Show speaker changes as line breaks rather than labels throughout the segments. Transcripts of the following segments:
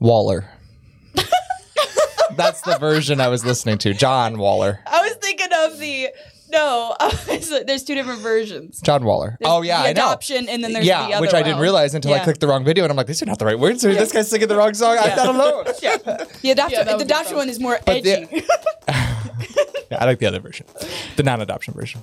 Waller. That's the version I was listening to. John Waller.
I was thinking of the no. there's two different versions.
John Waller.
There's
oh yeah,
the
I know.
adoption, and then there's
yeah,
the other
which I didn't
one.
realize until I clicked the wrong video, and I'm like, these are not the right words. This guy's singing the wrong song. I'm not alone.
Yeah, the adoption.
Yeah,
the adoption one is more
But the-
edgy.
Yeah, I like the other version, the non-adoption version.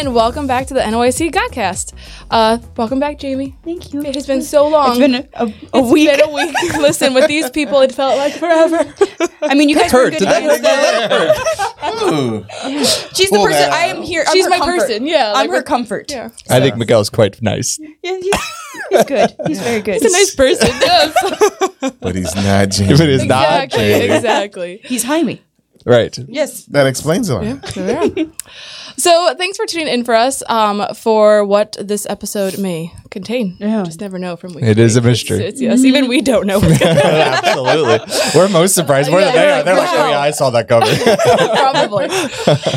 And welcome back to the NYC Godcast. Uh, welcome back, Jamie.
Thank you.
It has been so long.
It's been a, a, a
It's
week.
been a week. Listen, with these people, it felt like forever.
I mean, you guys were
Hurt.
good
Did that hurt?
though.
Ooh.
She's the
Pull
person.
that
I am here. I'm
She's my
comfort.
person, yeah,
I'm
like
her comfort.
Yeah.
I think Miguel's quite nice.
Yeah, he's, he's good. He's very good.
He's a nice person. Yes.
But he's not
If
James.
it is not
exactly.
Jamie.
Exactly.
He's Jaime.
Right.
Yes.
That explains a lot.
So, thanks for tuning in for us um, for what this episode may contain.
Yeah.
Just never know from week.
It
to
is a mystery.
It's, it's, yes, even we don't know. What's
Absolutely. We're most surprised more than they are. They're like, oh yeah, I saw that coming.
Probably.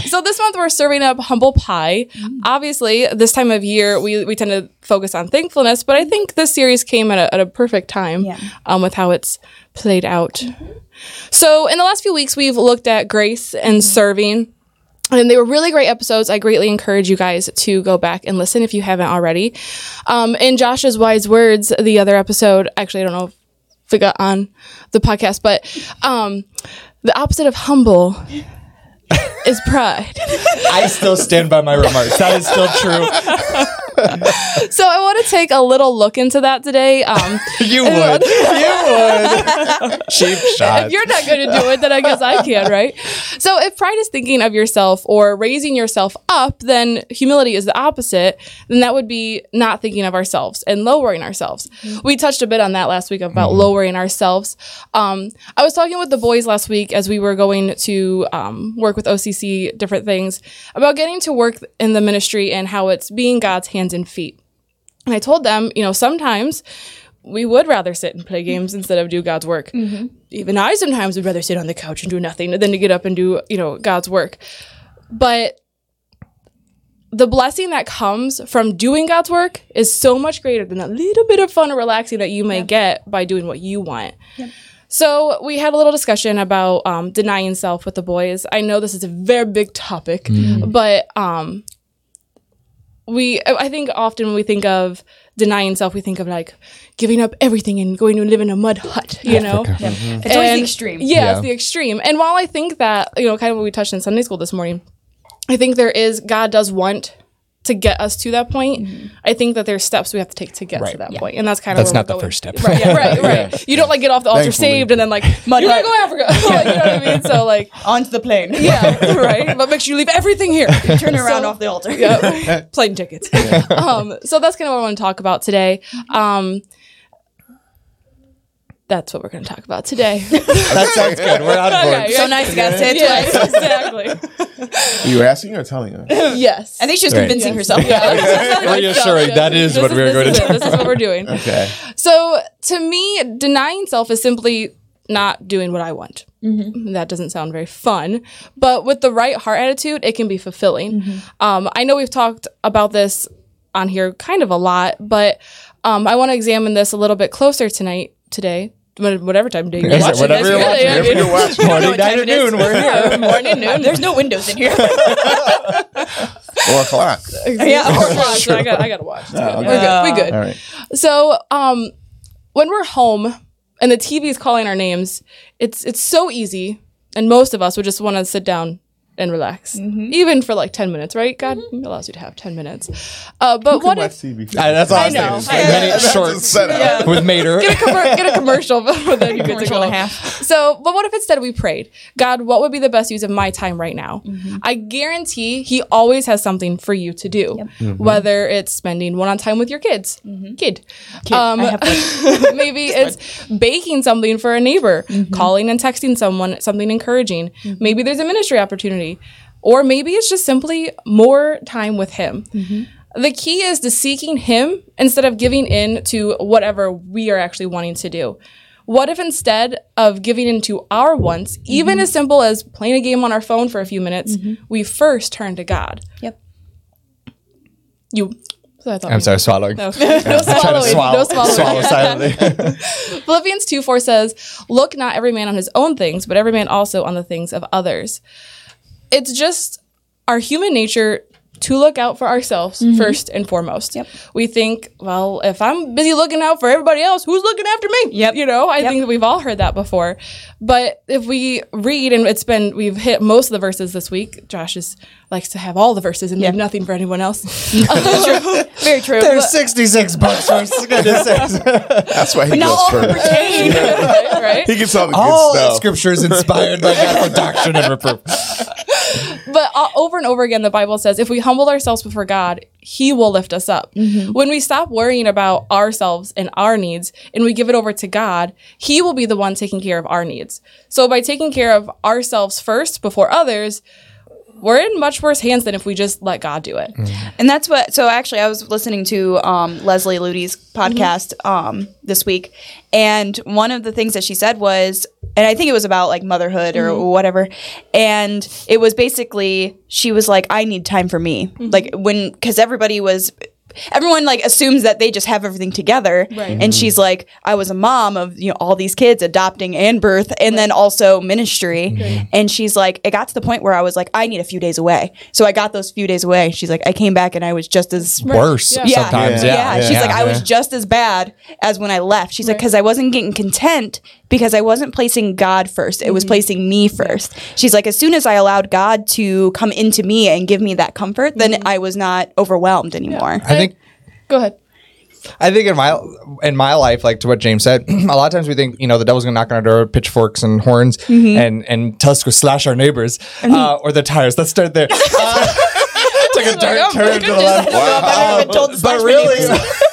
so this month we're serving up humble pie. Obviously, this time of year we, we tend to focus on thankfulness, but I think this series came at a, at a perfect time
Yeah.
um, with how it's played out. So in the last few weeks, we've looked at grace and serving. And they were really great episodes. I greatly encourage you guys to go back and listen if you haven't already. Um, in Josh's wise words, the other episode, actually, I don't know if it got on the podcast, but um, the opposite of humble is pride.
I still stand by my remarks. That is still true.
So I want to take a little look into that today. Um,
You would. You would. Cheap shot.
if you're not going to do it, then I guess I can, right? So if pride is thinking of yourself or raising yourself up, then humility is the opposite. Then that would be not thinking of ourselves and lowering ourselves. We touched a bit on that last week about lowering ourselves. Um, I was talking with the boys last week as we were going to um, work with OCC, different things about getting to work in the ministry and how it's being God's hands and feet. And I told them, you know, sometimes we would rather sit and play games instead of do God's work. Even I sometimes would rather sit on the couch and do nothing than to get up and do, you know, God's work. But the blessing that comes from doing God's work is so much greater than that little bit of fun or relaxing that you may get by doing what you want. So we had a little discussion about um, denying self with the boys. I know this is a very big topic, but um, we I think often when we think of denying self, we think of like giving up everything and going to live in a mud hut, you know.
It's always the extreme.
Yeah,
Yeah.
it's the extreme. And while I think that, you know, kind of what we touched in Sunday school this morning, I think there is God does want to get us to that point. I think that there's steps we have to take to get to
Right.
that point. And that's kind of
That's
where
not
we're
the
going.
first step.
Right, yeah, right, right. You don't like get off the altar
Thankfully.
saved and then like mud you're gonna go Africa. Like, you know what I mean? So like
Onto the plane.
yeah, right. But make sure you leave everything here.
Turn around off the altar.
Yeah. Plane tickets. Um, so that's kind of what I want to talk about today. Um, that's what we're going to talk about today.
that sounds good. We're on board.
Okay,
So nice, you gotta say it
yeah,
twice.
exactly.
Are you asking or telling us?
Yes.
I think she was
Right.
convincing herself. Yeah.
Reassuring, that is what we're going to
do.
do.
This is what we're doing.
Okay.
So to me, denying self is simply not doing what I want. That doesn't sound very fun, but with the right heart attitude, it can be fulfilling. Um, I know we've talked about this on here kind of a lot, but um, I want to examine this a little bit closer tonight, today, whatever time of day you're
Is it
watching
whatever
this.
you're
really.
watching?
I
If you're watching morning,
what
night, or
it is.
noon, we're here.
yeah, morning, noon.
There's no windows in here.
Four o'clock.
yeah, four o'clock, so I got, I got to watch.
okay.
We're good. We good.
All right.
So, um, when we're home and the TV is calling our names, it's it's so easy, and most of us would just want to sit down and relax, even for like ten minutes, right? God allows you to have ten minutes. Uh, but what if
TV.
Uh, that's all
I
I'm
know.
saying.
I
Many
That's a
short
setup.
with Mater.
get a, commer- get a commercial, but then you get to
Commercial
go.
and a half.
So, but what if instead we prayed, God, what would be the best use of my time right now? I guarantee He always has something for you to do, whether it's spending one on time with your kids, kid, um, maybe it's baking something for a neighbor, calling and texting someone something encouraging. Maybe there's a ministry opportunity, or maybe it's just simply more time with Him. Mm-hmm. The key is to seeking Him instead of giving in to whatever we are actually wanting to do. What if instead of giving into our wants, mm-hmm. even as simple as playing a game on our phone for a few minutes, mm-hmm. we first turn to God?
Yep.
You. so I thought
I'm sorry, swallowing.
No, no swallowing.
swallow,
No swallowing.
swallow silently.
Philippians 2 4 says, Look not every man on his own things, but every man also on the things of others. It's just our human nature to look out for ourselves mm-hmm. first and foremost.
Yep.
We think, well, if I'm busy looking out for everybody else, who's looking after me?
Yep.
You know, I
Yep.
think that we've all heard that before. But if we read, and it's been, we've hit most of the verses this week. Josh is likes to have all the verses and leave nothing for anyone else.
Very true.
There's 66 bucks for goodness sakes.
That's why he
Not
goes
all
first.
right? right?
He gets all the good
All
stuff.
scriptures inspired by God for doctrine and reproof.
But uh, over and over again, the Bible says if we humble ourselves before God, He will lift us up. When we stop worrying about ourselves and our needs and we give it over to God, He will be the one taking care of our needs. So by taking care of ourselves first before others, we're in much worse hands than if we just let God do it.
And that's what. So actually, I was listening to um, Leslie Ludy's podcast um, this week, and one of the things that she said was, and I think it was about like motherhood or whatever, and it was basically she was like, "I need time for me," like when because everybody was. Everyone like assumes that they just have everything together,
Right.
and mm-hmm. she's like, "I was a mom of you know all these kids, adopting and birth, and then also ministry." Mm-hmm. And she's like, "It got to the point where I was like, I need a few days away." So I got those few days away. She's like, "I came back and I was just as
Worse
Yeah.
sometimes.
yeah,
Yeah.
She's like, I was just as bad as when I left. She's like, because I wasn't getting content because I wasn't placing God first. It
Mm-hmm.
was placing me first. She's like, as soon as I allowed God to come into me and give me that comfort, then
Mm-hmm.
I was not overwhelmed anymore.
I think
Go ahead.
I think in my in my life, like to what James said, a lot of times we think you know the devil's gonna knock on our door, with pitchforks and horns, and and tell us to slash our neighbors uh, or the tires. Let's start there. Uh, take a dark
oh
turn to the left.
I've never been told to slash
but really,
neighbors.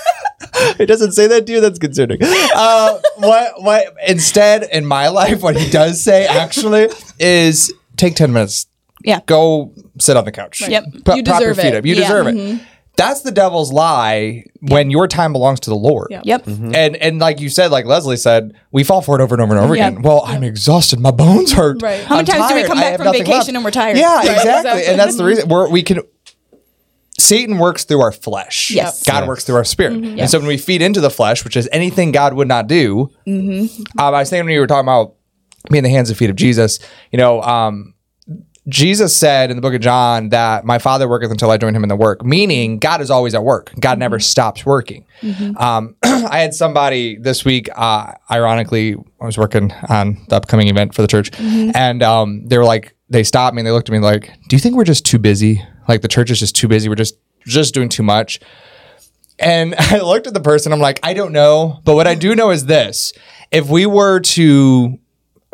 it doesn't say that to you. That's concerning. Uh, what what instead in my life, what he does say actually is take ten minutes.
Yeah.
Go sit on the couch.
Yep.
Pro-
You
prop your
deserve
feet
it.
up. You
Yeah.
deserve it. That's the devil's lie when your time belongs to the Lord.
Yeah.
Yep.
And and like you said, like Leslie said, we fall for it over and over and over
Yeah.
again. Well, I'm exhausted. My bones hurt.
Right.
How many
I'm
times do we come back from vacation
left.
and we're tired?
Yeah,
Right.
exactly.
exactly.
And that's the reason we're, we can. Satan works through our flesh.
Yes.
God works through our spirit. And so when we feed into the flesh, which is anything God would not do, um, I was thinking when you were talking about being the hands and feet of Jesus, you know, um, Jesus said in the book of John that my father worketh until I join him in the work, meaning God is always at work. God never stops working. Um, I had somebody this week, uh, ironically, I was working on the upcoming event for the church, and um, they were like, they stopped me and they looked at me like, Do you think we're just too busy? Like the church is just too busy. We're just just doing too much. And I looked at the person. I'm like, I don't know, but what I do know is this: if we were to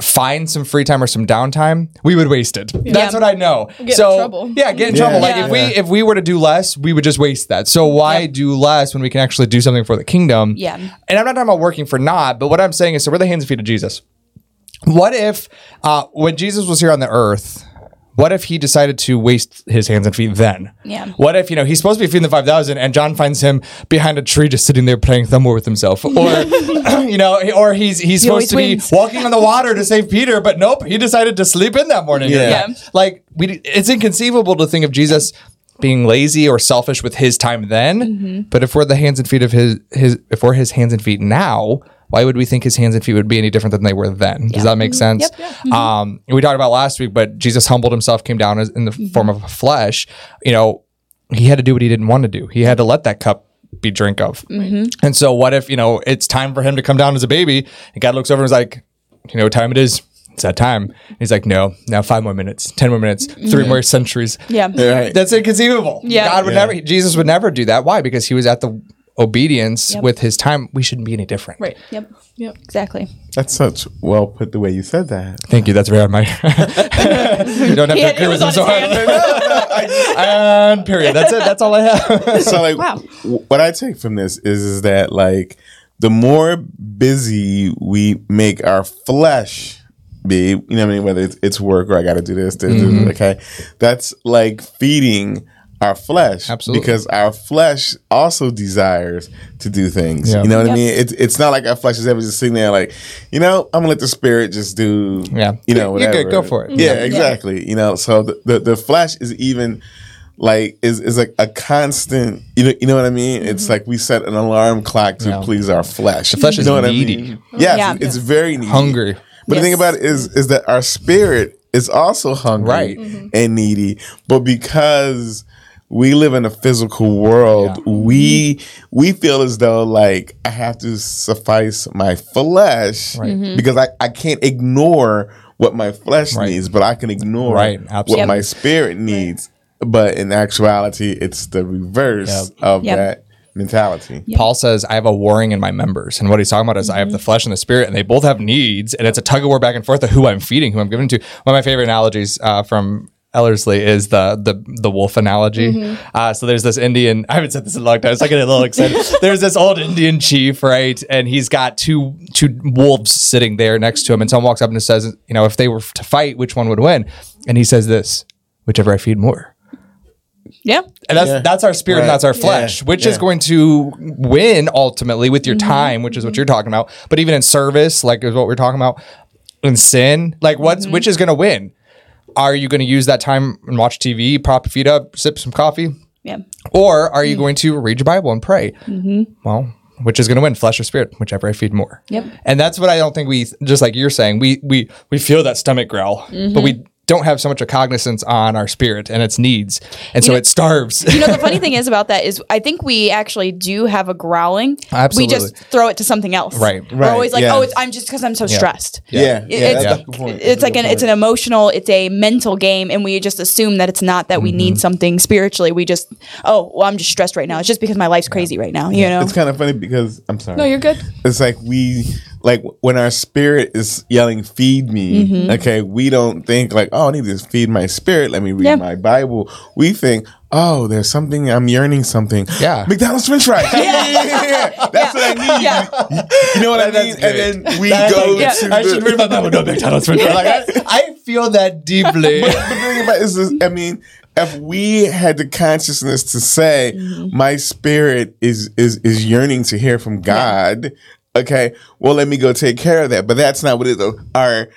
find some free time or some downtime, we would waste it. That's what I know.
in
so
trouble.
yeah, get in trouble. Like
Yeah.
if we if we were to do less, we would just waste that. So why do less when we can actually do something for the kingdom?
Yeah.
And I'm not talking about working for naught, but what I'm saying is, so we're the hands and feet of Jesus. What if uh, when Jesus was here on the earth? What if he decided to waste his hands and feet then?
Yeah.
What if, you know, he's supposed to be feeding the 5,000 and John finds him behind a tree just sitting there playing thumb war with himself? Or, you know, or he's he's supposed to
wins.
be walking on the water to save Peter, but nope, he decided to sleep in that morning.
Yeah.
Yeah.
Like, we, it's inconceivable to think of Jesus being lazy or selfish with his time then.
Mm-hmm.
But if we're the hands and feet of his, his, if we're his hands and feet now, why would we think his hands and feet would be any different than they were then? Does that make
Mm-hmm.
sense? Um, we talked about last week, but Jesus humbled himself, came down in the
Mm-hmm.
form of flesh. You know, he had to do what he didn't want to do. He had to let that cup be drink of.
Mm-hmm.
And so, what if you know it's time for him to come down as a baby, and God looks over and is like, you know what time it is? It's that time. And he's like, no, now five more minutes, ten more minutes, three more centuries.
Yeah.
Right.
That's inconceivable.
Yeah.
God would
Yeah.
never, Jesus would never do that. Why? Because he was at the obedience with his time. We shouldn't be any different.
Right.
Yep.
Yep.
Exactly.
That's such well put the way you said that.
Thank you. That's very on my. you don't have to
Yeah,
agree with him so hard. and period. That's it. That's all I have.
so like
Wow.
w- what I take from this is is that like the more busy we make our flesh be, you know what I mean, whether it's, it's work or I got to do this, this, this, mm-hmm. okay, that's like feeding our flesh
Absolutely.
because our flesh also desires to do things.
Yeah.
You know what I mean? It's it's not like our flesh is ever just sitting there like, you know, I'm gonna let the spirit just do
Yeah.
you know,
You're
whatever.
good, go for it.
Yeah, exactly. You know, so the, the, the flesh is even like is is like a constant you know you know what I mean? It's mm-hmm. like we set an alarm clock to
Yeah.
please our flesh. The
flesh is
you know what
needy.
I mean? Yes,
Yeah.
it's very needy.
Hungry.
But the thing about it is, is that our spirit is also hungry
Right. Mm-hmm.
and needy. But because we live in a physical world,
Yeah.
we we feel as though like I have to suffice my flesh
Right.
because I, I can't ignore what my flesh
Right.
needs, but I can ignore
Right,
what
absolutely.
my spirit needs. But in actuality, it's the reverse
Yep.
of
Yep.
that mentality.
Paul says, I have a warring in my members. And what he's talking about is I have the flesh and the spirit, and they both have needs. And it's a tug of war back and forth of who I'm feeding, who I'm giving to. One of my favorite analogies uh, from Ellerslie is the the the wolf analogy. Mm-hmm. Uh, so there's this Indian. I haven't said this in a long time. So I get a little excited. there's this old Indian chief, right? And he's got two two wolves sitting there next to him. And someone walks up and says, you know, if they were to fight, which one would win? And he says this: whichever I feed more.
Yeah.
And that's
Yeah.
that's our spirit and that's our
Yeah.
flesh, which is going to win ultimately with your mm-hmm. time, which is what mm-hmm. you're talking about. But even in service, like is what we're talking about, in sin, like what's which is going to win? Are you going to use that time and watch TV, prop your feet up, sip some coffee,
Yeah.
or are you going to read your Bible and pray? Mm-hmm. Well, which is going to win, flesh or spirit, whichever I feed more.
Yep.
And that's what I don't think we, just like you're saying, we we we feel that stomach growl, but we mm-hmm. Don't have so much a cognizance on our spirit and its needs, and so it starves.
You know, the funny thing is about that is I think we actually do have a growling.
Absolutely.
We just throw it to something else.
Right.
We're
Right,
always like,
yeah.
oh, it's, I'm just because I'm so stressed.
Yeah, yeah,
it's,
a
it's like an it's an emotional, it's a mental game, and we just assume that it's not that we
Mm-hmm.
need something spiritually. We just, oh, well, I'm just stressed right now. It's just because my life's crazy right now. You know,
It's kind of funny because I'm sorry.
No, you're good.
it's like we like when our spirit is yelling feed me
Mm-hmm.
okay we don't think like oh i need to feed my spirit let me read
Yeah.
my bible we think oh there's something i'm yearning something
Yeah.
mcdonald's french fries yeah, yeah, yeah, yeah. that's what i need
Yeah.
you know what i mean and then we
That's
go
like, yeah,
to
I
the,
should read my Bible. No McDonald's. Like, I, I feel that deeply.
but the thing about it is, is, I mean, if we had the consciousness to say,
Mm-hmm.
my spirit is is is yearning to hear from God, okay, well, let me go take care of that. But that's not what it is. Our,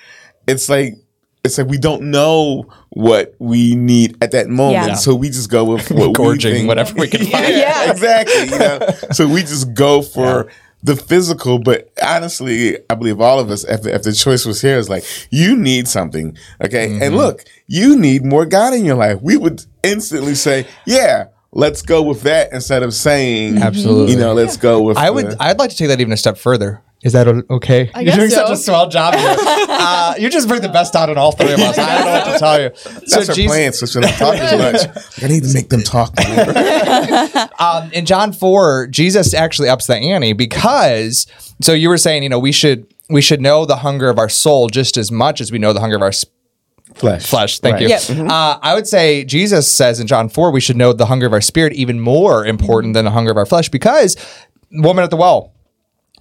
it's like it's like we don't know what we need at that moment,
Yeah.
so we just go with what
Gorging
we think.
whatever we can find.
Yeah,
Yeah.
exactly. You know, so we just go for. The physical, but honestly, I believe all of us, if, if the choice was here, is like, you need something. Okay.
Mm-hmm.
And look, you need more God in your life. We would instantly say, yeah, let's go with that instead of saying,
Absolutely.
you know, let's go with.
I would. I'd like to take that even a step further. Is that o- okay? You're doing
so.
such a swell job. Here. uh, you just bring the best out in all three of us. I don't know what to tell you.
that's her plan, so she's not talking too much. I need to make them talk. more.
um, in John four, Jesus actually ups the ante because. So you were saying, you know, we should we should know the hunger of our soul just as much as we know the hunger of our sp-
Flesh.
flesh. Thank
Right.
you.
Yep.
Uh, I would say Jesus says in John 4, we should know the hunger of our spirit even more important than the hunger of our flesh because woman at the well,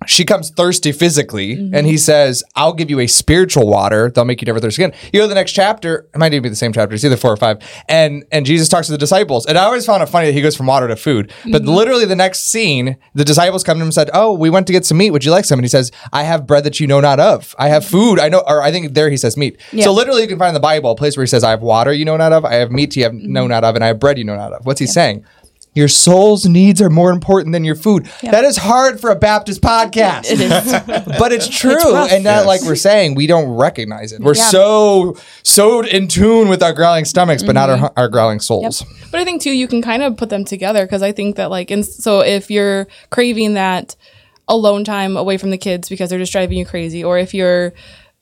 she comes thirsty physically, mm-hmm. and he says, I'll give you a spiritual water that'll make you never thirst again. You go to the next chapter, it might even be the same chapter, it's either four or five, and and Jesus talks to the disciples. And I always found it funny that he goes from water to food. But mm-hmm. literally the next scene, the disciples come to him and said, Oh, we went to get some meat. Would you like some? And he says, I have bread that you know not of. I have food. I know, or I think there he says meat.
Yeah.
So literally you can find in the Bible a place where he says, I have water you know not of, I have meat you have mm-hmm. know not of, and I have bread you know not of. What's he saying? Your soul's needs are more important than your food. That is hard for a Baptist podcast.
it is.
but it's true.
rough.
and not
Yes.
like we're saying, we don't recognize it. We're
Yeah.
so so in tune with our growling stomachs, but not our, mm-hmm. our growling souls.
But I think too, you can kind of put them together because I think that like, and so if you're craving that alone time away from the kids because they're just driving you crazy, or if you're,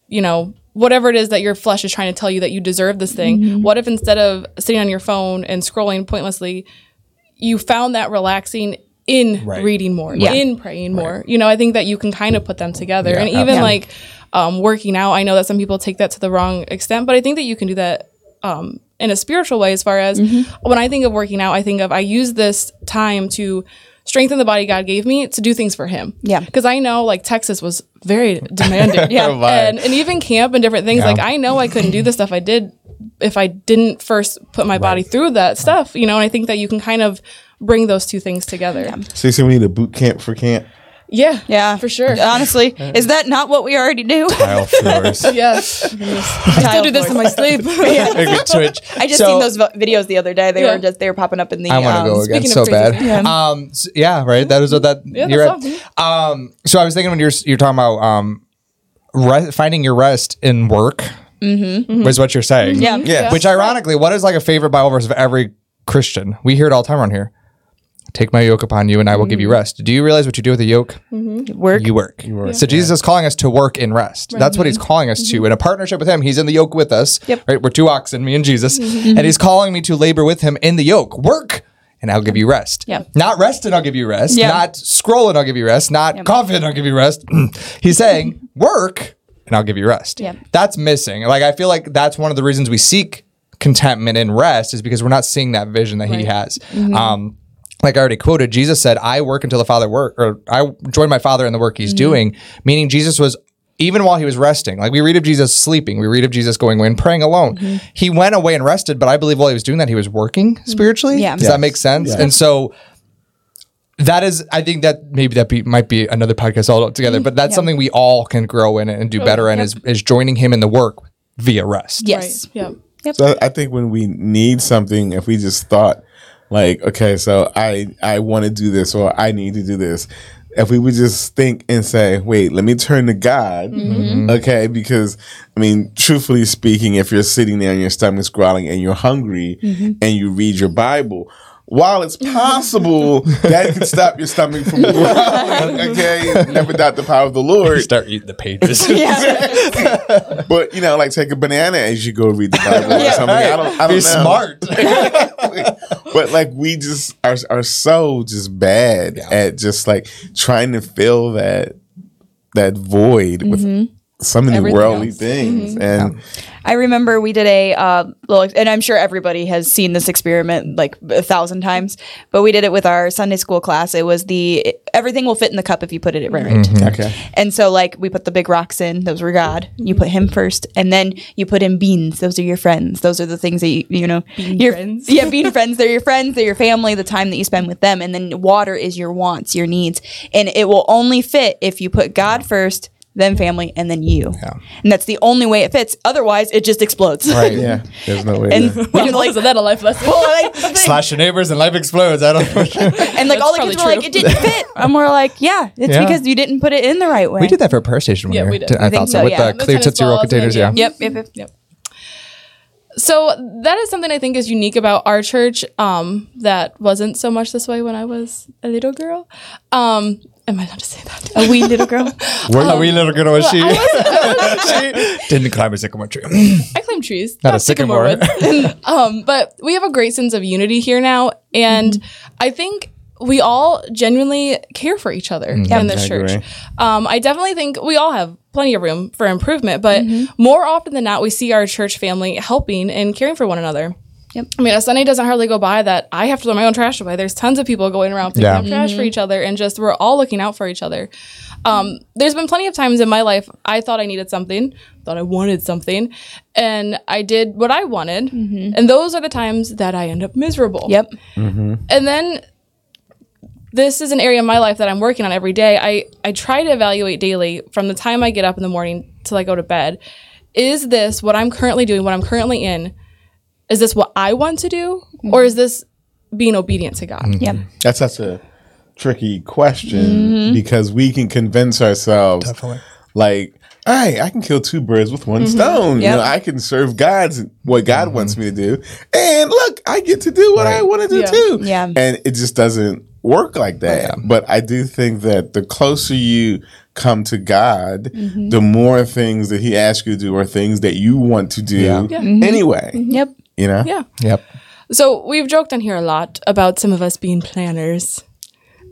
you know, whatever it is that your flesh is trying to tell you that you deserve this thing, mm-hmm. what if instead of sitting on your phone and scrolling pointlessly, you found that relaxing in
Right.
reading more,
Yeah.
in praying more. You know, I think that you can kind of put them together. and even
absolutely.
like um, working out, I know that some people take that to the wrong extent, but I think that you can do that um, in a spiritual way as far as when I think of working out, I think of I use this time to strengthen the body God gave me to do things for him.
Yeah.
Because I know like Texas was very demanding.
Yeah.
And, and even camp and different things,
Yeah.
like I know I couldn't do the stuff I did if I didn't first put my body through that stuff, you know, and I think that you can kind of bring those two things together. Yeah.
So you say we need a boot camp for camp?
Yeah.
Yeah,
For sure.
Honestly, is that not what we already do?
Tile floors.
Yes. I still do this in my sleep.
Maybe Twitch.
I just
So-
seen those vo- videos the other day. They
Yeah.
were just they were popping up in the.
I want to
um,
go again so bad.
crazy.
Um, s- yeah, right. That is what that
Yeah,
you're
that's
at. Um, so I was thinking when you're you're talking about um, re- finding your rest in work
Mm-hmm. mm-hmm.
was what you're saying.
Yeah. Mm-hmm.
Yeah.
Which ironically, what is like a favorite Bible verse of every Christian? We hear it all the time around here. Take my yoke upon you, and I will give you mm-hmm. rest. Do you realize what you do with a yoke?
work.
You work. So Jesus is calling us to work in rest. That's what he's calling us to. In a partnership with him, he's in the yoke with us.
Yep.
Right? We're two oxen, me and Jesus. And he's calling me to labor with him in the yoke. Work. And I'll give you rest.
Yep.
Not rest and I'll give you rest.
Yeah.
Not scroll and I'll give you rest. Not coffee and I'll give you rest. he's saying work and I'll give you rest.
Yeah.
That's missing. Like I feel like that's one of the reasons we seek contentment and rest is because we're not seeing that vision that he has. Mm-hmm. Um, like I already quoted, Jesus said, "I work until the Father work, or I join my Father in the work He's mm-hmm. doing." Meaning, Jesus was even while he was resting. Like we read of Jesus sleeping, we read of Jesus going away and praying alone. Mm-hmm. He went away and rested, but I believe while he was doing that, he was working spiritually.
Yeah.
Does
Yes.
that make sense? And so. That is, I think that maybe that be, might be another podcast all together, mm, but that's something we all can grow in and do better in is, is joining him in the work via rest.
Yes.
Right. Yeah.
So I think when we need something, if we just thought like, okay, so I I want to do this or I need to do this, if we would just think and say, wait, let me turn to God, mm-hmm. okay? Because I mean, truthfully speaking, if you're sitting there and your stomach's growling and you're hungry mm-hmm. and you read your Bible. While it's possible that can stop your stomach from growling, okay, never doubt the power of the Lord.
Start eating the pages.
But you know, like take a banana as you go read the Bible or something. I don't, I don't
Be
know.
smart.
but like we just are are so just bad at just like trying to fill that that void with mm-hmm. So many
Everything
worldly
else.
things and
I remember we did a uh, little, and I'm sure everybody has seen this experiment like a thousand times, but we did it with our Sunday school class. It was the everything will fit in the cup if you put it right.
Mm-hmm.
okay
And so, like, we put the big rocks in; those were God. You put Him first, and then you put in beans. Those are your friends. Those are the things that you, you know, your
friends.
Yeah, bean friends. They're your friends. They're your family. The time that you spend with them, and then water is your wants, your needs, and it will only fit if you put God first, then family, and then you. And that's the only way it fits. Otherwise, it just explodes.
Right.
yeah there's no way
And
to-
we
Wow,
did, like,
isn't that a life lesson?
well, like,
Slash your neighbors and life explodes. I don't
and like all the
probably
kids were like, it didn't fit. And we're like, yeah, it's
Yeah.
because you didn't put it in the right way.
We did that for a prayer station one
Yeah,
year.
we did.
I,
I think
thought so,
so,
with
yeah.
the
The
clear
tennis
Tootsie Roll
balls and then,
containers. Yeah.
yeah.
Yep, yep, yep.
Yep. So that is something I think is unique about our church. Um, that wasn't so much this way when I was a little girl. Um, am I allowed to say that?
A wee little girl.
Where a wee little girl was she? she didn't climb a sycamore tree.
I climb trees,
Not a sycamore.
woods. um, but we have a great sense of unity here now, and
Mm-hmm.
I think we all genuinely care for each other
Mm-hmm.
in this
I
church. Um, I definitely think we all have plenty of room for improvement, but
Mm-hmm.
more often than not, we see our church family helping and caring for one another.
Yep.
I mean, a Sunday doesn't hardly go by that I have to throw my own trash away. There's tons of people going around picking
Yeah.
up trash for mm-hmm. each other, and just we're all looking out for each other. Um, there's been plenty of times in my life I thought I needed something, thought I wanted something, and I did what I wanted, mm-hmm. and those are the times that I end up miserable.
Yep. Mm-hmm.
And then this is an area of my life that I'm working on every day. I, I try to evaluate daily from the time I get up in the morning till I go to bed. Is this what I'm currently doing, what I'm currently in? Is this what I want to do? Or is this being obedient to God?
Mm-hmm.
Yeah, that's such a tricky question
Mm-hmm.
because we can convince ourselves
Definitely.
like all right, I can kill two birds with one mm-hmm. stone. You know, I can serve God's what God mm-hmm. wants me to do. And look, I get to do what I want to do
Yeah.
too.
Yeah.
And it just doesn't work like that. But I do think that the closer you come to God, the more things that He asks you to do are things that you want to do
Yeah.
anyway.
Yep.
You know?
Yeah.
Yep.
So we've joked on here a lot about some of us being planners.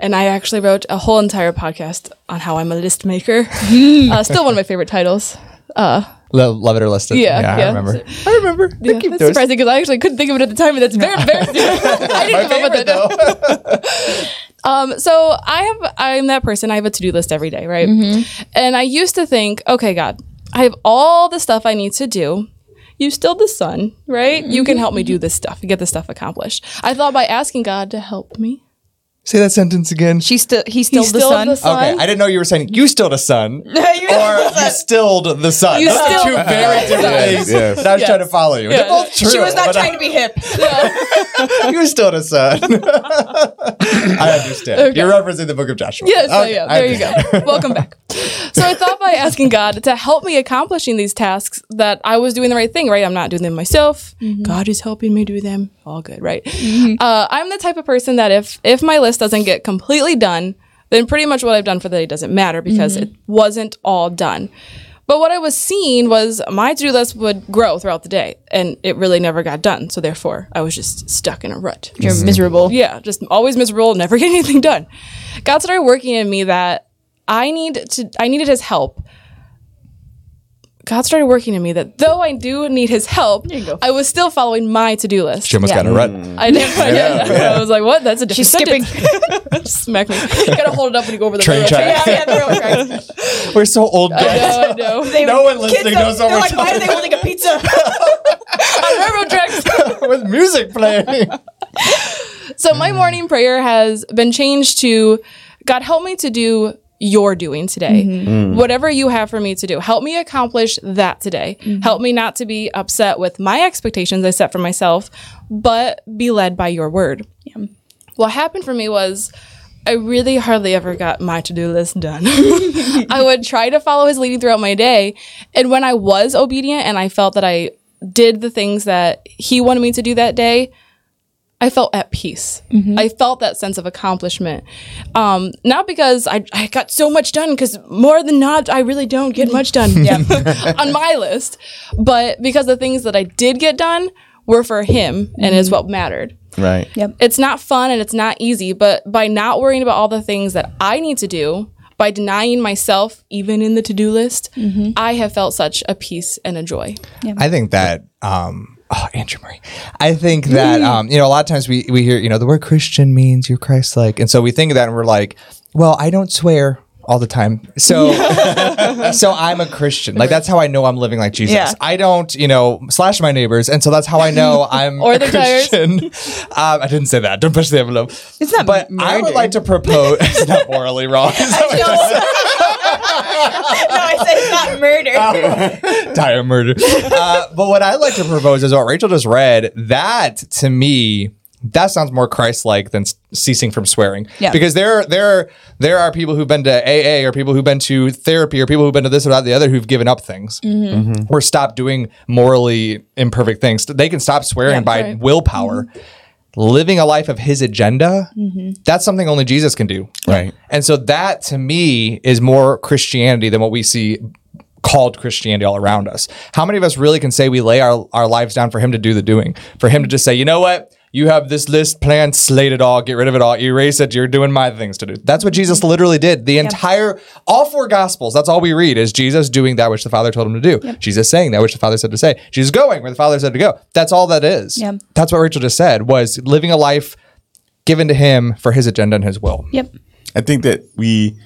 And I actually wrote a whole entire podcast on how I'm a list maker. uh, still one of my favorite titles. Uh,
Lo- love it or list it.
Yeah,
I
yeah.
remember. I remember.
yeah, that's surprising because I actually couldn't think of it at the time, and that's very embarrassing. I didn't come up with it. Um, so I have I'm that person. I have a to do list every day, right? And I used to think, okay, God, I have all the stuff I need to do. You still the son, right? You can mm-hmm. help me do mm-hmm. this stuff, get this stuff accomplished. I thought by asking God to help me.
Say that sentence again.
She's still he's still
He's
the
still
son.
the son.
Okay, I didn't know you were saying you stilled a son or you stilled the sun.
You
Those are
stilled
two
the
very different things.
yes.
And I was
Yes.
trying to follow you.
Yeah.
They're both true.
she was not
but
trying to be hip.
I, you stilled a son. I understand.
Okay.
You're referencing the book of Joshua.
Yes,
Okay,
yeah,
I
there you
understand.
go. Welcome back. So I thought by asking God to help me accomplishing these tasks that I was doing the right thing, right? I'm not doing them myself. God is helping me do them. All good, right? Uh, I'm the type of person that if if my list doesn't get completely done, then pretty much what I've done for the day doesn't matter because mm-hmm. it wasn't all done. But what I was seeing was my to-do list would grow throughout the day, and it really never got done. So therefore, I was just stuck in a rut.
You're mm-hmm. miserable.
Yeah, just always miserable, never getting anything done. God started working in me that I need to I needed his help. God started working in me that though I do need his help. I was still following my to-do list.
She almost
Yeah.
got in a rut. Mm.
I did. I, did. I was like, "What? That's a different
She's skipping.
sentence. Smack me. You gotta hold it up when you go over the
Train
railroad
track.
yeah, yeah, the railroad tracks.
We're so old,
I
guys.
know, I know.
They-
No one listening
don't-
knows what
they're
we're
like, why are they holding a pizza?
On railroad tracks.
With music playing.
So my mm. morning prayer has been changed to God help me to do your doing today. Mm-hmm. Mm. Whatever you have for me to do. Help me accomplish that today. Mm-hmm. Help me not to be upset with my expectations I set for myself, but be led by your word. What happened for me was I really hardly ever got my to-do list done. I would try to follow his leading throughout my day, and when I was obedient and I felt that I did the things that he wanted me to do that day, I felt at peace. I felt that sense of accomplishment. Um, not because I, I got so much done, because more than not, I really don't get much done on my list, but because the things that I did get done were for him and is what mattered.
Right.
Yep.
It's not fun and it's not easy, but by not worrying about all the things that I need to do, by denying myself, even in the to do list, I have felt such a peace and a joy.
I think that um oh Andrew Murray. I think that um you know a lot of times we we hear you know the word Christian means you're Christ like and so we think of that and we're like well I don't swear all the time. So so I'm a Christian. Like that's how I know I'm living like Jesus.
Yeah.
I don't you know slash my neighbors. And so that's how I know I'm
Or
a
their.
Christian. Um, I didn't say that. Don't push the envelope.
It's not
but I would like to propose it's not morally wrong Is that what you're saying?
no, I said it's not murder.
dire murder. Uh, but what I'd like to propose is what Rachel just read. That to me, that sounds more Christ-like than ceasing from swearing.
Yeah.
Because there, there, there are people who've been to AA, or people who've been to therapy, or people who've been to this or that, the other, who've given up things mm-hmm. Mm-hmm. or stopped doing morally imperfect things. They can stop swearing by
right.
willpower. Mm-hmm. Living a life of His agenda. Mm-hmm. That's something only Jesus can do.
Right.
And so that to me is more Christianity than what we see called Christianity all around us. How many of us really can say we lay our, our lives down for him to do the doing? For him to just say, you know what? You have this list planned, slate it all, get rid of it all, erase it. You're doing my things to do. That's what Jesus mm-hmm. literally did. The entire, all four gospels, that's all we read is Jesus doing that which the Father told him to do. Jesus saying that which the Father said to say. Jesus going where the Father said to go. That's all that is.
Yep.
That's what Rachel just said was living a life given to him for his agenda and his will.
Yep.
I think that we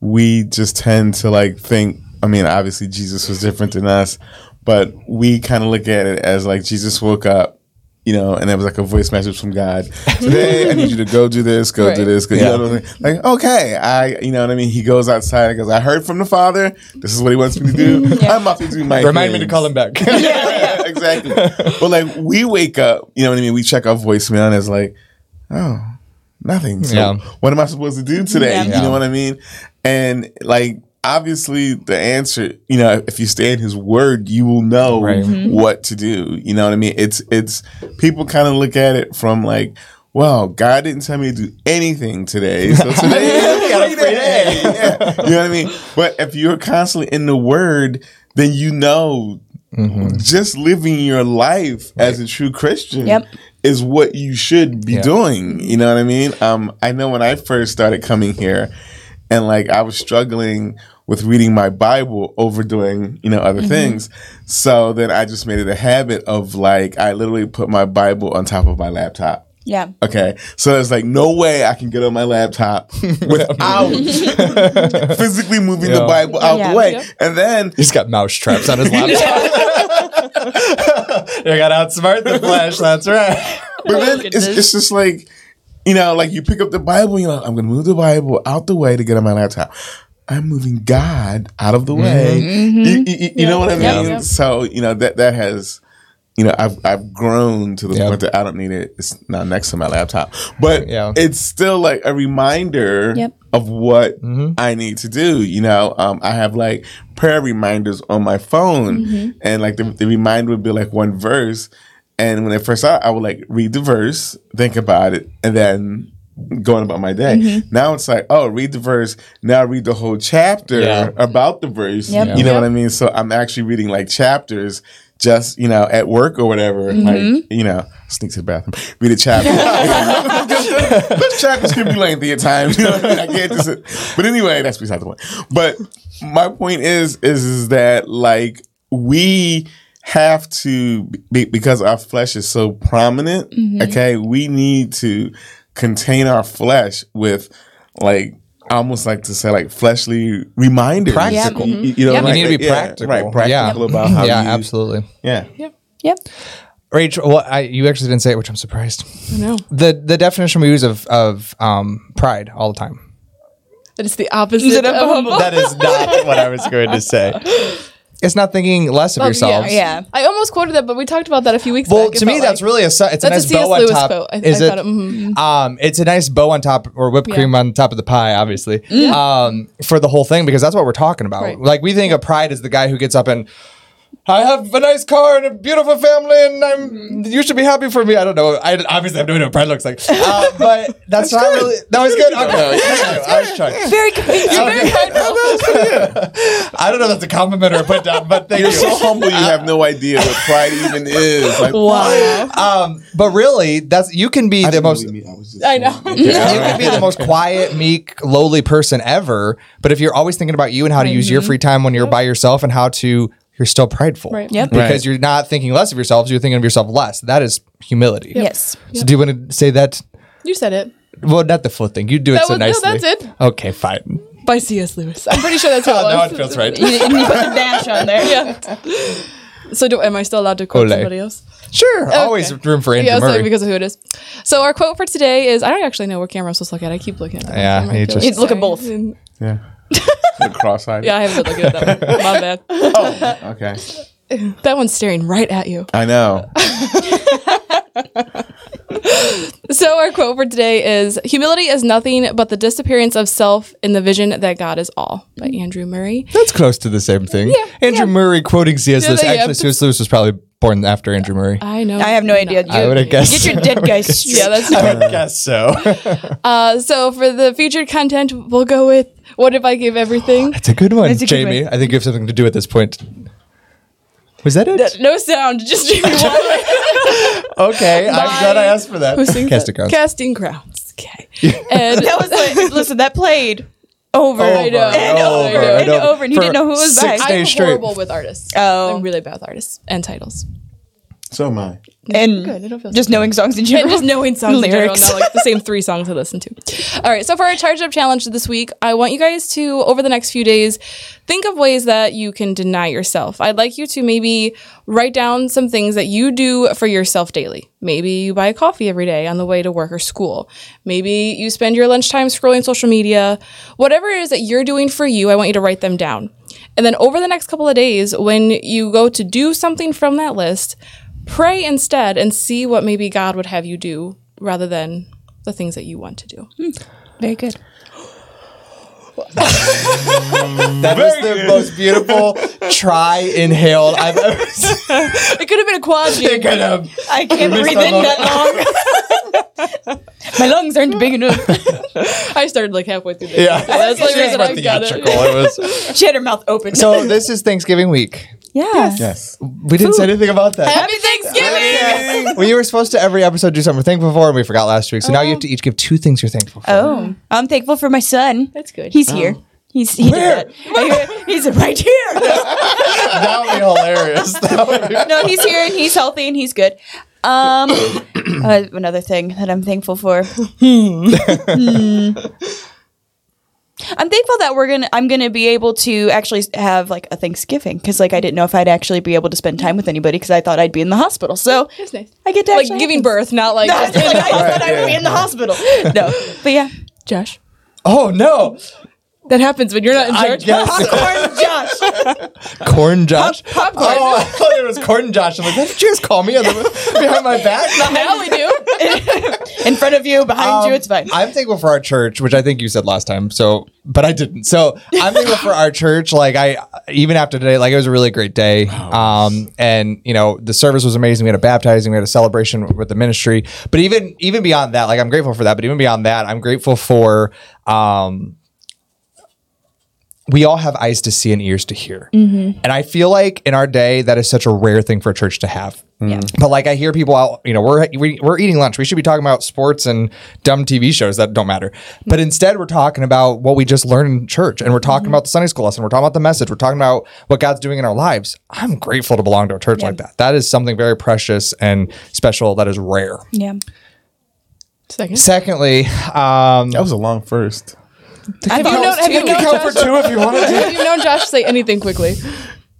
we just tend to like think. I mean, obviously Jesus was different than us, but we kind of look at it as like Jesus woke up, you know, and there was like a voice message from God. Today, I need you to go do this, go do this. Go, you know what I mean? Like, okay, I, you know what I mean. He goes outside and goes, "I heard from the Father. This is what He wants me to do. I'm off to do my
Remind me to call him back.
yeah, exactly. But like we wake up, you know what I mean? We check our voicemail and it's like, oh, nothing. So
Yeah.
what am I supposed to do today?
Yeah.
You know what I mean? And like obviously the answer, you know, if you stay in his word, you will know
Right.
what to do. You know what I mean? It's it's people kind of look at it from like well, God didn't tell me to do anything today. So today is
a
free
free
day. Yeah. You know what I mean? But if you're constantly in the word, then you know just living your life as a true Christian
Yep.
is what you should be
Yeah.
doing. You know what I mean? Um, I know when I first started coming here and like I was struggling with reading my Bible over doing, you know, other mm-hmm. things. So then I just made it a habit of like I literally put my Bible on top of my laptop.
Yeah.
Okay, so there's like no way I can get on my laptop without physically moving the Bible out
Yeah.
the way,
Yep.
and then
He's got mouse traps on his laptop. you got to outsmart the flesh. That's right.
But then oh,
it's,
it's just like, you know, like you pick up the Bible, you know, I'm going to move the Bible out the way to get on my laptop. I'm moving God out of the way. You, you- you know what I mean?
Yep. Yep.
So, you know, that, that has, you know, I've, I've grown to the
Yep.
point that I don't need it. It's not next to my laptop, but
Yeah.
it's still like a reminder
Yep.
of what
Mm-hmm.
I need to do. You know, um, I have like prayer reminders on my phone, and like the, the reminder would be like one verse. And when I first saw it, I would like read the verse, think about it, and then going about my day. Mm-hmm. Now it's like, oh, read the verse. Now read the whole chapter
Yeah.
about the verse.
Yep.
You know what I mean? So I'm actually reading like chapters just, you know, at work or whatever. Like, mm-hmm. you know, sneak to the bathroom, read a chapter. Those chapters can be lengthy at times. You know what I mean? I can't just. But anyway, that's beside the point. But my point is, is, is that like we have to be, because our flesh is so prominent. Mm-hmm. Okay, we need to contain our flesh with like. I almost like to say like fleshly reminders.
Practical.
You, you know,
Yep.
You need to be
yeah,
practical.
right? Practical
Yeah.
about how
yeah,
you,
absolutely.
Yeah,
Yep. Yep.
Rachel, well, I, you actually didn't say it, which I'm surprised.
I know.
The the definition we use of of um, pride all the time.
That is the opposite
Instead of
of
humble.
humble.
That is not what I was going to say. It's not thinking less of
Well,
yourselves.
Yeah.
I almost quoted that, but we talked about that a few weeks
Well,
back.
to me, that's really a it's a nice
a
bow on
Lewis
top.
I-
Is
I
it?
it- mhm.
Um, it's a nice bow on top or whipped
Yeah.
cream on top of the pie, obviously. Um, for the whole thing because that's what we're talking about.
Right.
Like we think of pride as the guy who gets up and. I have a nice car and a beautiful family, and I'm. You should be happy for me. I don't know. I obviously have no idea what pride looks like, uh, but that's, not really. That was good. Okay, thank you. I was trying.
Very convincing.
very prideful.
I don't know if that's a compliment or a put down, but thank
you're
you.
so humble. You have no idea what pride even is. Like,
Wow.
Um, but really, that's you can be the most.
Believe I, was
I know.
you can be the most quiet, meek, lowly person ever. But if you're always thinking about you and how to use your free time when you're by yourself and how to, you're still prideful.
Right.
Yep.
Because
Right.
you're not thinking less of yourselves, you're thinking of yourself less. That is humility.
Yes.
So do you want to say that?
You said it.
Well, not the full thing. You do it so
was- no,
nicely.
that's it.
Okay, fine.
By C.S. Lewis. I'm pretty sure that's what it oh,
now
was.
it feels right.
You, you put the dash on there.
Yeah. So do am I still allowed to quote
Ole.
somebody else?
Sure. Always room for Andrew
Yeah, sorry,
Murray.
because of who it is. So our quote for today is I don't actually know what camera I'm supposed to look at. I keep looking at that.
Yeah,
camera. I
you
feel
just-
You look at both.
Yeah. Cross-eyed.
Yeah, I haven't been looking at that one. My bad.
Oh, okay.
That one's staring right at you.
I know.
So our quote for today is humility is nothing but the disappearance of self in the vision that God is all by Andrew Murray.
That's close to the same thing.
Yeah,
Andrew
yeah.
Murray quoting C.S. Lewis.
they- yeah.
Actually, C.S. Lewis was probably born after Andrew Murray.
I know.
I have no idea.
I would have guessed.
Get your dead guys straight.
Yeah, that's
I would guess so.
Uh, so for the featured content, we'll go with what if I give everything?
It's a good one,
It's a good
Jamie.
one.
I think you have something to do at this point. Was that it?
No sound, just Jamie Waller.
okay, I'm
Bye.
glad I asked for that.
Who sings
Casting
that?
crowns.
Casting crowns. Okay. And
That was like, listen, that played over,
I know,
and
I know,
over, and over, and you didn't know who was
six
back.
days.
I'm
straight.
horrible with artists.
Oh.
I'm really bad with artists and titles.
So am I.
And
Good, I don't feel
just knowing songs in
And
general.
just knowing songs in general,
Lyrics.
not like the same three songs I listen to. All right, so for our charge up challenge this week, I want you guys to, over the next few days, think of ways that you can deny yourself. I'd like you to maybe write down some things that you do for yourself daily. Maybe you buy a coffee every day on the way to work or school. Maybe you spend your lunchtime scrolling social media. Whatever it is that you're doing for you, I want you to write them down. And then over the next couple of days, when you go to do something from that list, pray instead and see what maybe God would have you do rather than the things that you want to do. Hmm.
Very good.
That was the most beautiful try inhaled I've ever seen.
It could have been a quad jam.
Kind of.
I can't breathe in that long. My lungs aren't big enough.
I started like halfway through. The
Yeah,
that's like
She
reason I got it.
It was-
She had her mouth open.
So this is Thanksgiving week.
Yeah.
Yes.
We didn't say anything about that.
Happy Thanksgiving!
well, you were supposed to every episode do something we're thankful for, and we forgot last week. So now you have to each give two things you're thankful for.
Oh, I'm thankful for my son.
That's good.
He's here. He's he
Where?
did. He's right here.
That would be hilarious. Would be-
no, he's here and he's healthy and he's good. Um, uh, another thing that I'm thankful for. Hmm. I'm thankful that we're gonna. I'm gonna be able to actually have like a Thanksgiving because like I didn't know if I'd actually be able to spend time with anybody because I thought I'd be in the hospital. So
That's nice.
I get to
Like
actually
giving
have
birth, not like
No,
just
like, I
in-
thought I would be in the hospital. No, but yeah,
Josh.
Oh no,
That happens when you're not in
I
charge.
guess
popcorn, Josh.
corn Josh.
popcorn.
Oh, I thought it was corn Josh. I'm like, did you just call me on the, behind my back?
now we do.
In front of you, behind you, it's fine.
I'm thankful for our church, which I think you said last time. So, but I didn't. So I'm thankful for our church. Like I, even after today, like it was a really great day. Um, and you know the service was amazing. We had a baptizing, we had a celebration with the ministry. But even even beyond that, like I'm grateful for that. But even beyond that, I'm grateful for um, we all have eyes to see and ears to hear. Mm-hmm. And I feel like in our day, that is such a rare thing for a church to have.
Yeah. Mm.
But like I hear people out, you know, we're, we, we're eating lunch. We should be talking about sports and dumb TV shows that don't matter. But mm-hmm. instead, we're talking about what we just learned in church and we're talking mm-hmm. about the Sunday school lesson. We're talking about the message. We're talking about what God's doing in our lives. I'm grateful to belong to a church like that. That is something very precious and special that is rare.
Yeah.
Second.
Secondly, um,
That was a long first.
Have you known? Have you
you
known
count for
Josh?
two if you want to.
Have you known Josh say anything quickly?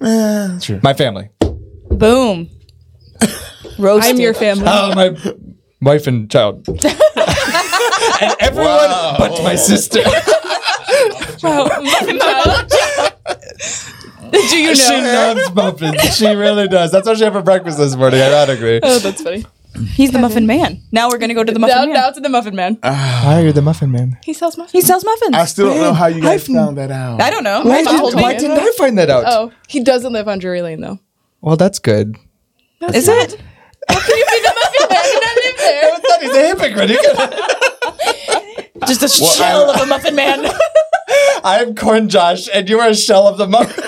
Eh, True.
My family.
Boom. Roasted.
I'm your family.
Oh, my wife and child. and everyone but my sister.
Wow. Do you know
she
her?
loves muffins. She really does. That's what she had for breakfast this morning, ironically.
Oh, that's funny.
He's the muffin man. Now we're gonna go to the muffin
Now,
man.
now to the Muffin Man. Ah.
Why are you the muffin man?
He sells muffins.
he sells muffins.
I still don't know how you guys
I've-
found that out.
I don't know.
Why,
mom
did,
told
why
me.
didn't I find that out?
Oh, he doesn't live on Drury Lane though.
Well, that's good.
Is it?
Can you be the Muffin Man and not live there?
thought he's a hypocrite.
Just a shell of a muffin man.
I'm Corn Josh, and you are a shell of the muffin.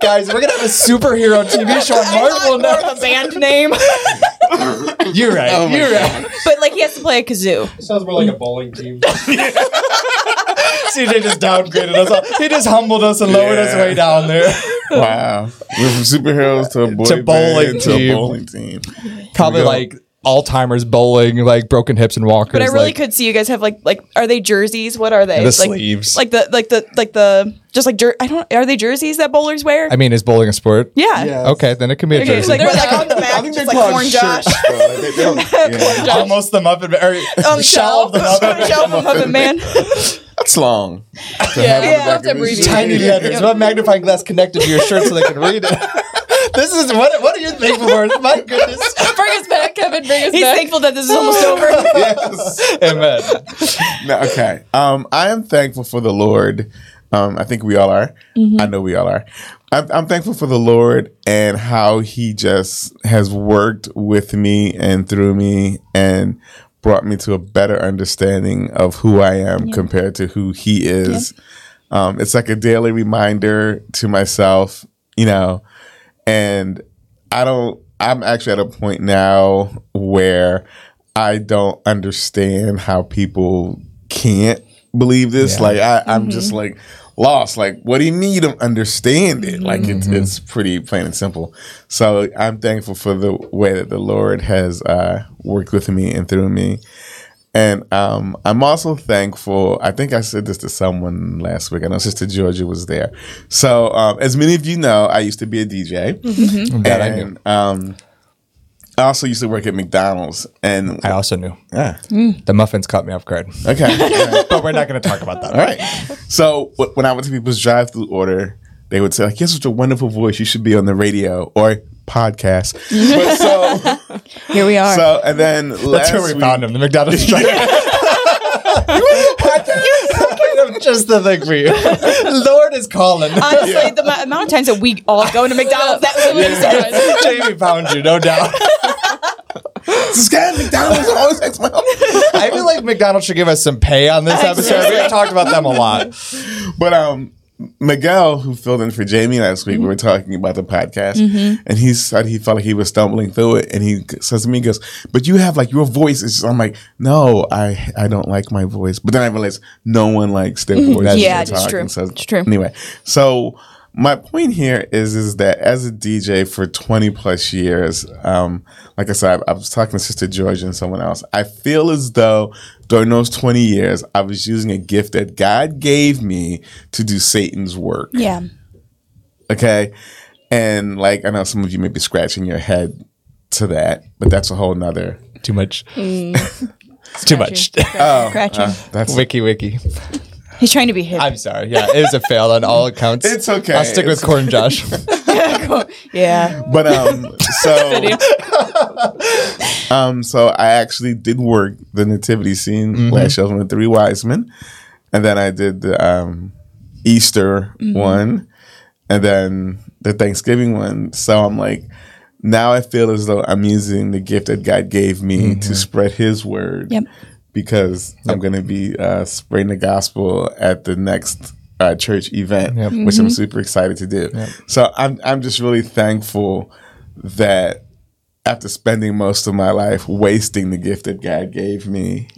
Guys, we're gonna have a superhero TV show on Marvel
More
now.
a band name.
You're right.
Oh my
you're
God.
right.
but like he has to play a kazoo.
Sounds more like a bowling team. CJ just downgraded us. All. He just humbled us and lowered us
Yeah.
way down there.
Wow. We're from superheroes to a boy
To bowling
band to
team.
a bowling team.
Probably
go.
like Alzheimer's bowling, like broken hips and walkers.
But I really
like,
could see you guys have like like are they jerseys? What are they?
The
like,
sleeves.
Like the like the like the just like jer- I don't are they jerseys that bowlers wear?
I mean, is bowling a sport?
yeah.
Yeah.
Okay, then it can be a
Okay,
jersey.
like,
They're
like on the
I
back,
think
just
they
like
call
corn
it
Josh.
shirts, though. Like, they- they don't- yeah.
Almost the muffin, or
Um,
shell of the muffin.
Shell of a man.
That's long. To
Yeah,
have
yeah, that's
of his
abbreviated.
shirt.
Tiny letters. What magnifying glass connected to your shirt so they can read it? this is what? What are you thankful for? My goodness.
Bring us back, Kevin. Bring us back.
He's
back.
thankful that this is almost over.
Yes.
Amen.
No, okay. Um, I am thankful for the Lord. Um, I think we all are. I know we all are. I'm, I'm thankful for the Lord and how He just has worked with me and through me and brought me to a better understanding of who I am compared to who He is. Um, it's like a daily reminder to myself, you know, and I don't, I'm actually at a point now where I don't understand how people can't believe this.
Yeah.
Like, I, I'm just like lost. Like, what do you mean you don't understand it? Like, it's, it's pretty plain and simple. So I'm thankful for the way that the Lord has uh, worked with me and through me. And um, I'm also thankful. I think I said this to someone last week. I know Sister Georgia was there. So, um, as many of you know, I used to be a DJ.
That I knew.
And um, I also used to work at McDonald's. And
I also knew.
Ah,
The muffins caught me off guard.
okay. All right.
But we're not going to talk about that.
All right. So wh- when I went to people's drive-through order, they would say, like, "You have such a wonderful voice. You should be on the radio or podcast." but so,
Here we are.
so, and then
That's
last
where we
week,
found him, the McDonald's strike. Just the thing for you. Lord is calling.
Honestly, the ma- amount of times that we all go to McDonald's, that was what he.
Jamie found you, no doubt.
This guy at McDonald's always asks my help.
I feel like McDonald's should give us some pay on this episode. We have talked about them a lot.
But um, Miguel, who filled in for Jamie last week, we were mm-hmm. talking about the podcast, mm-hmm. and he said he felt like he was stumbling through it, and he says to me, he "goes, but you have like your voice." Is I'm like, "No, I I don't like my voice." But then I realized no one likes their mm-hmm. voice.
Yeah, it's true.
So
It's true.
Anyway, so my point here is is that as a DJ for 20 plus years, um, like I said, I, I was talking to Sister George and someone else. I feel as though during those 20 years, I was using a gift that God gave me to do Satan's work.
Yeah.
Okay. And like, I know some of you may be scratching your head to that, but that's a whole nother.
Too much. It's too much.
Scratching.
That's
wiki wiki.
He's trying to be hip.
I'm sorry. Yeah, it was a fail on all accounts.
It's okay.
I'll stick with
It's-
Corn Josh.
yeah.
But um, so um, so I actually did work the nativity scene last year with the three wise men, and then I did the um, Easter one, and then the Thanksgiving one. So I'm like, now I feel as though I'm using the gift that God gave me to spread His word.
Yep.
Because I'm going to be uh, spreading the gospel at the next uh, church event,
Yep.
which I'm super excited to do. So I'm I'm just really thankful that after spending most of my life wasting the gift that God gave me,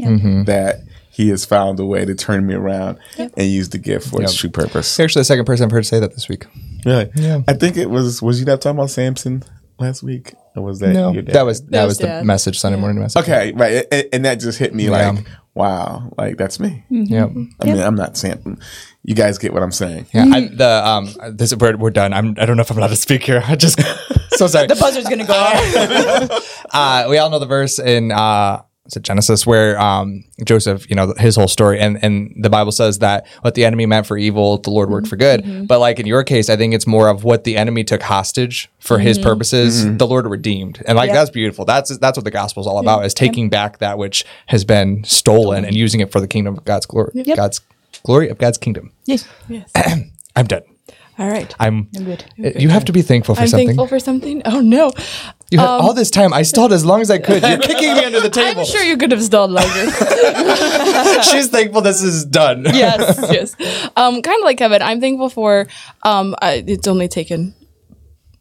that He has found a way to turn me around and use the gift for its true purpose.
You're actually the second person I've heard say that this week.
Really?
Yeah.
I think it was. Was you not talking about Samson last week, or was that
No,
your dad?
that was that,
That
was,
was
the message Sunday morning message.
okay. Right, and, and that just hit me
Yeah.
like, wow, like that's me.
Yeah.
I mean, I'm not saying. You guys get what I'm saying.
Yeah, I, the um, this we're, we're done. I'm I don't know if I'm allowed to speak here. I just so sorry.
The buzzer's gonna go off.
uh, we all know the verse in uh, is it Genesis where um, Joseph, you know, his whole story, and and the Bible says that what the enemy meant for evil, the Lord worked for good. Mm-hmm. But like in your case, I think it's more of what the enemy took hostage for His mm-hmm. purposes, mm-hmm. the Lord redeemed, and like
Yeah.
that's beautiful. That's that's what the gospel is all about: is taking back that which has been stolen and using it for the kingdom of God's glory, God's glory of God's kingdom.
yes.
Yes.
I'm done.
All right.
I'm.
I'm good.
You have to be thankful for
I'm
something.
thankful for something. Oh no.
you had all this time. I stalled as long as I could. You're kicking me under the table.
I'm sure you could have stalled longer.
She's thankful this is done.
yes, yes. Um, kind of like Kevin, I'm thankful for. Um, I, it's only taken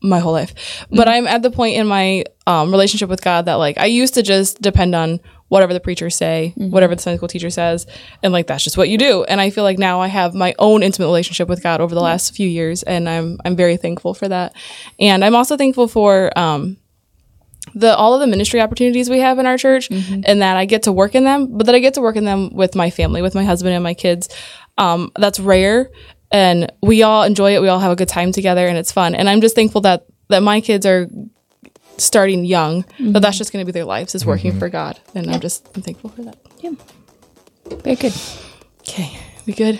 my whole life, but I'm at the point in my um, relationship with God that like I used to just depend on whatever the preachers say, whatever the Sunday school teacher says, and like that's just what you do. And I feel like now I have my own intimate relationship with God over the last few years, and I'm I'm very thankful for that. And I'm also thankful for. Um, the all of the ministry opportunities we have in our church and that I get to work in them, but that I get to work in them with my family, with my husband and my kids. Um, that's rare and we all enjoy it. We all have a good time together and it's fun. And I'm just thankful that that my kids are starting young, that that's mm-hmm. just going to be their lives is working for God. And I'm just I'm thankful for that. Yeah.
Very good.
Okay. We good?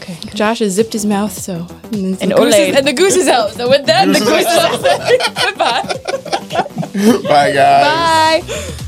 Okay. Josh has zipped his mouth, so and,
And
the goose
Olay.
is, and the goose is out. So with that, the goose is out. Goodbye.
Bye, guys.
Bye.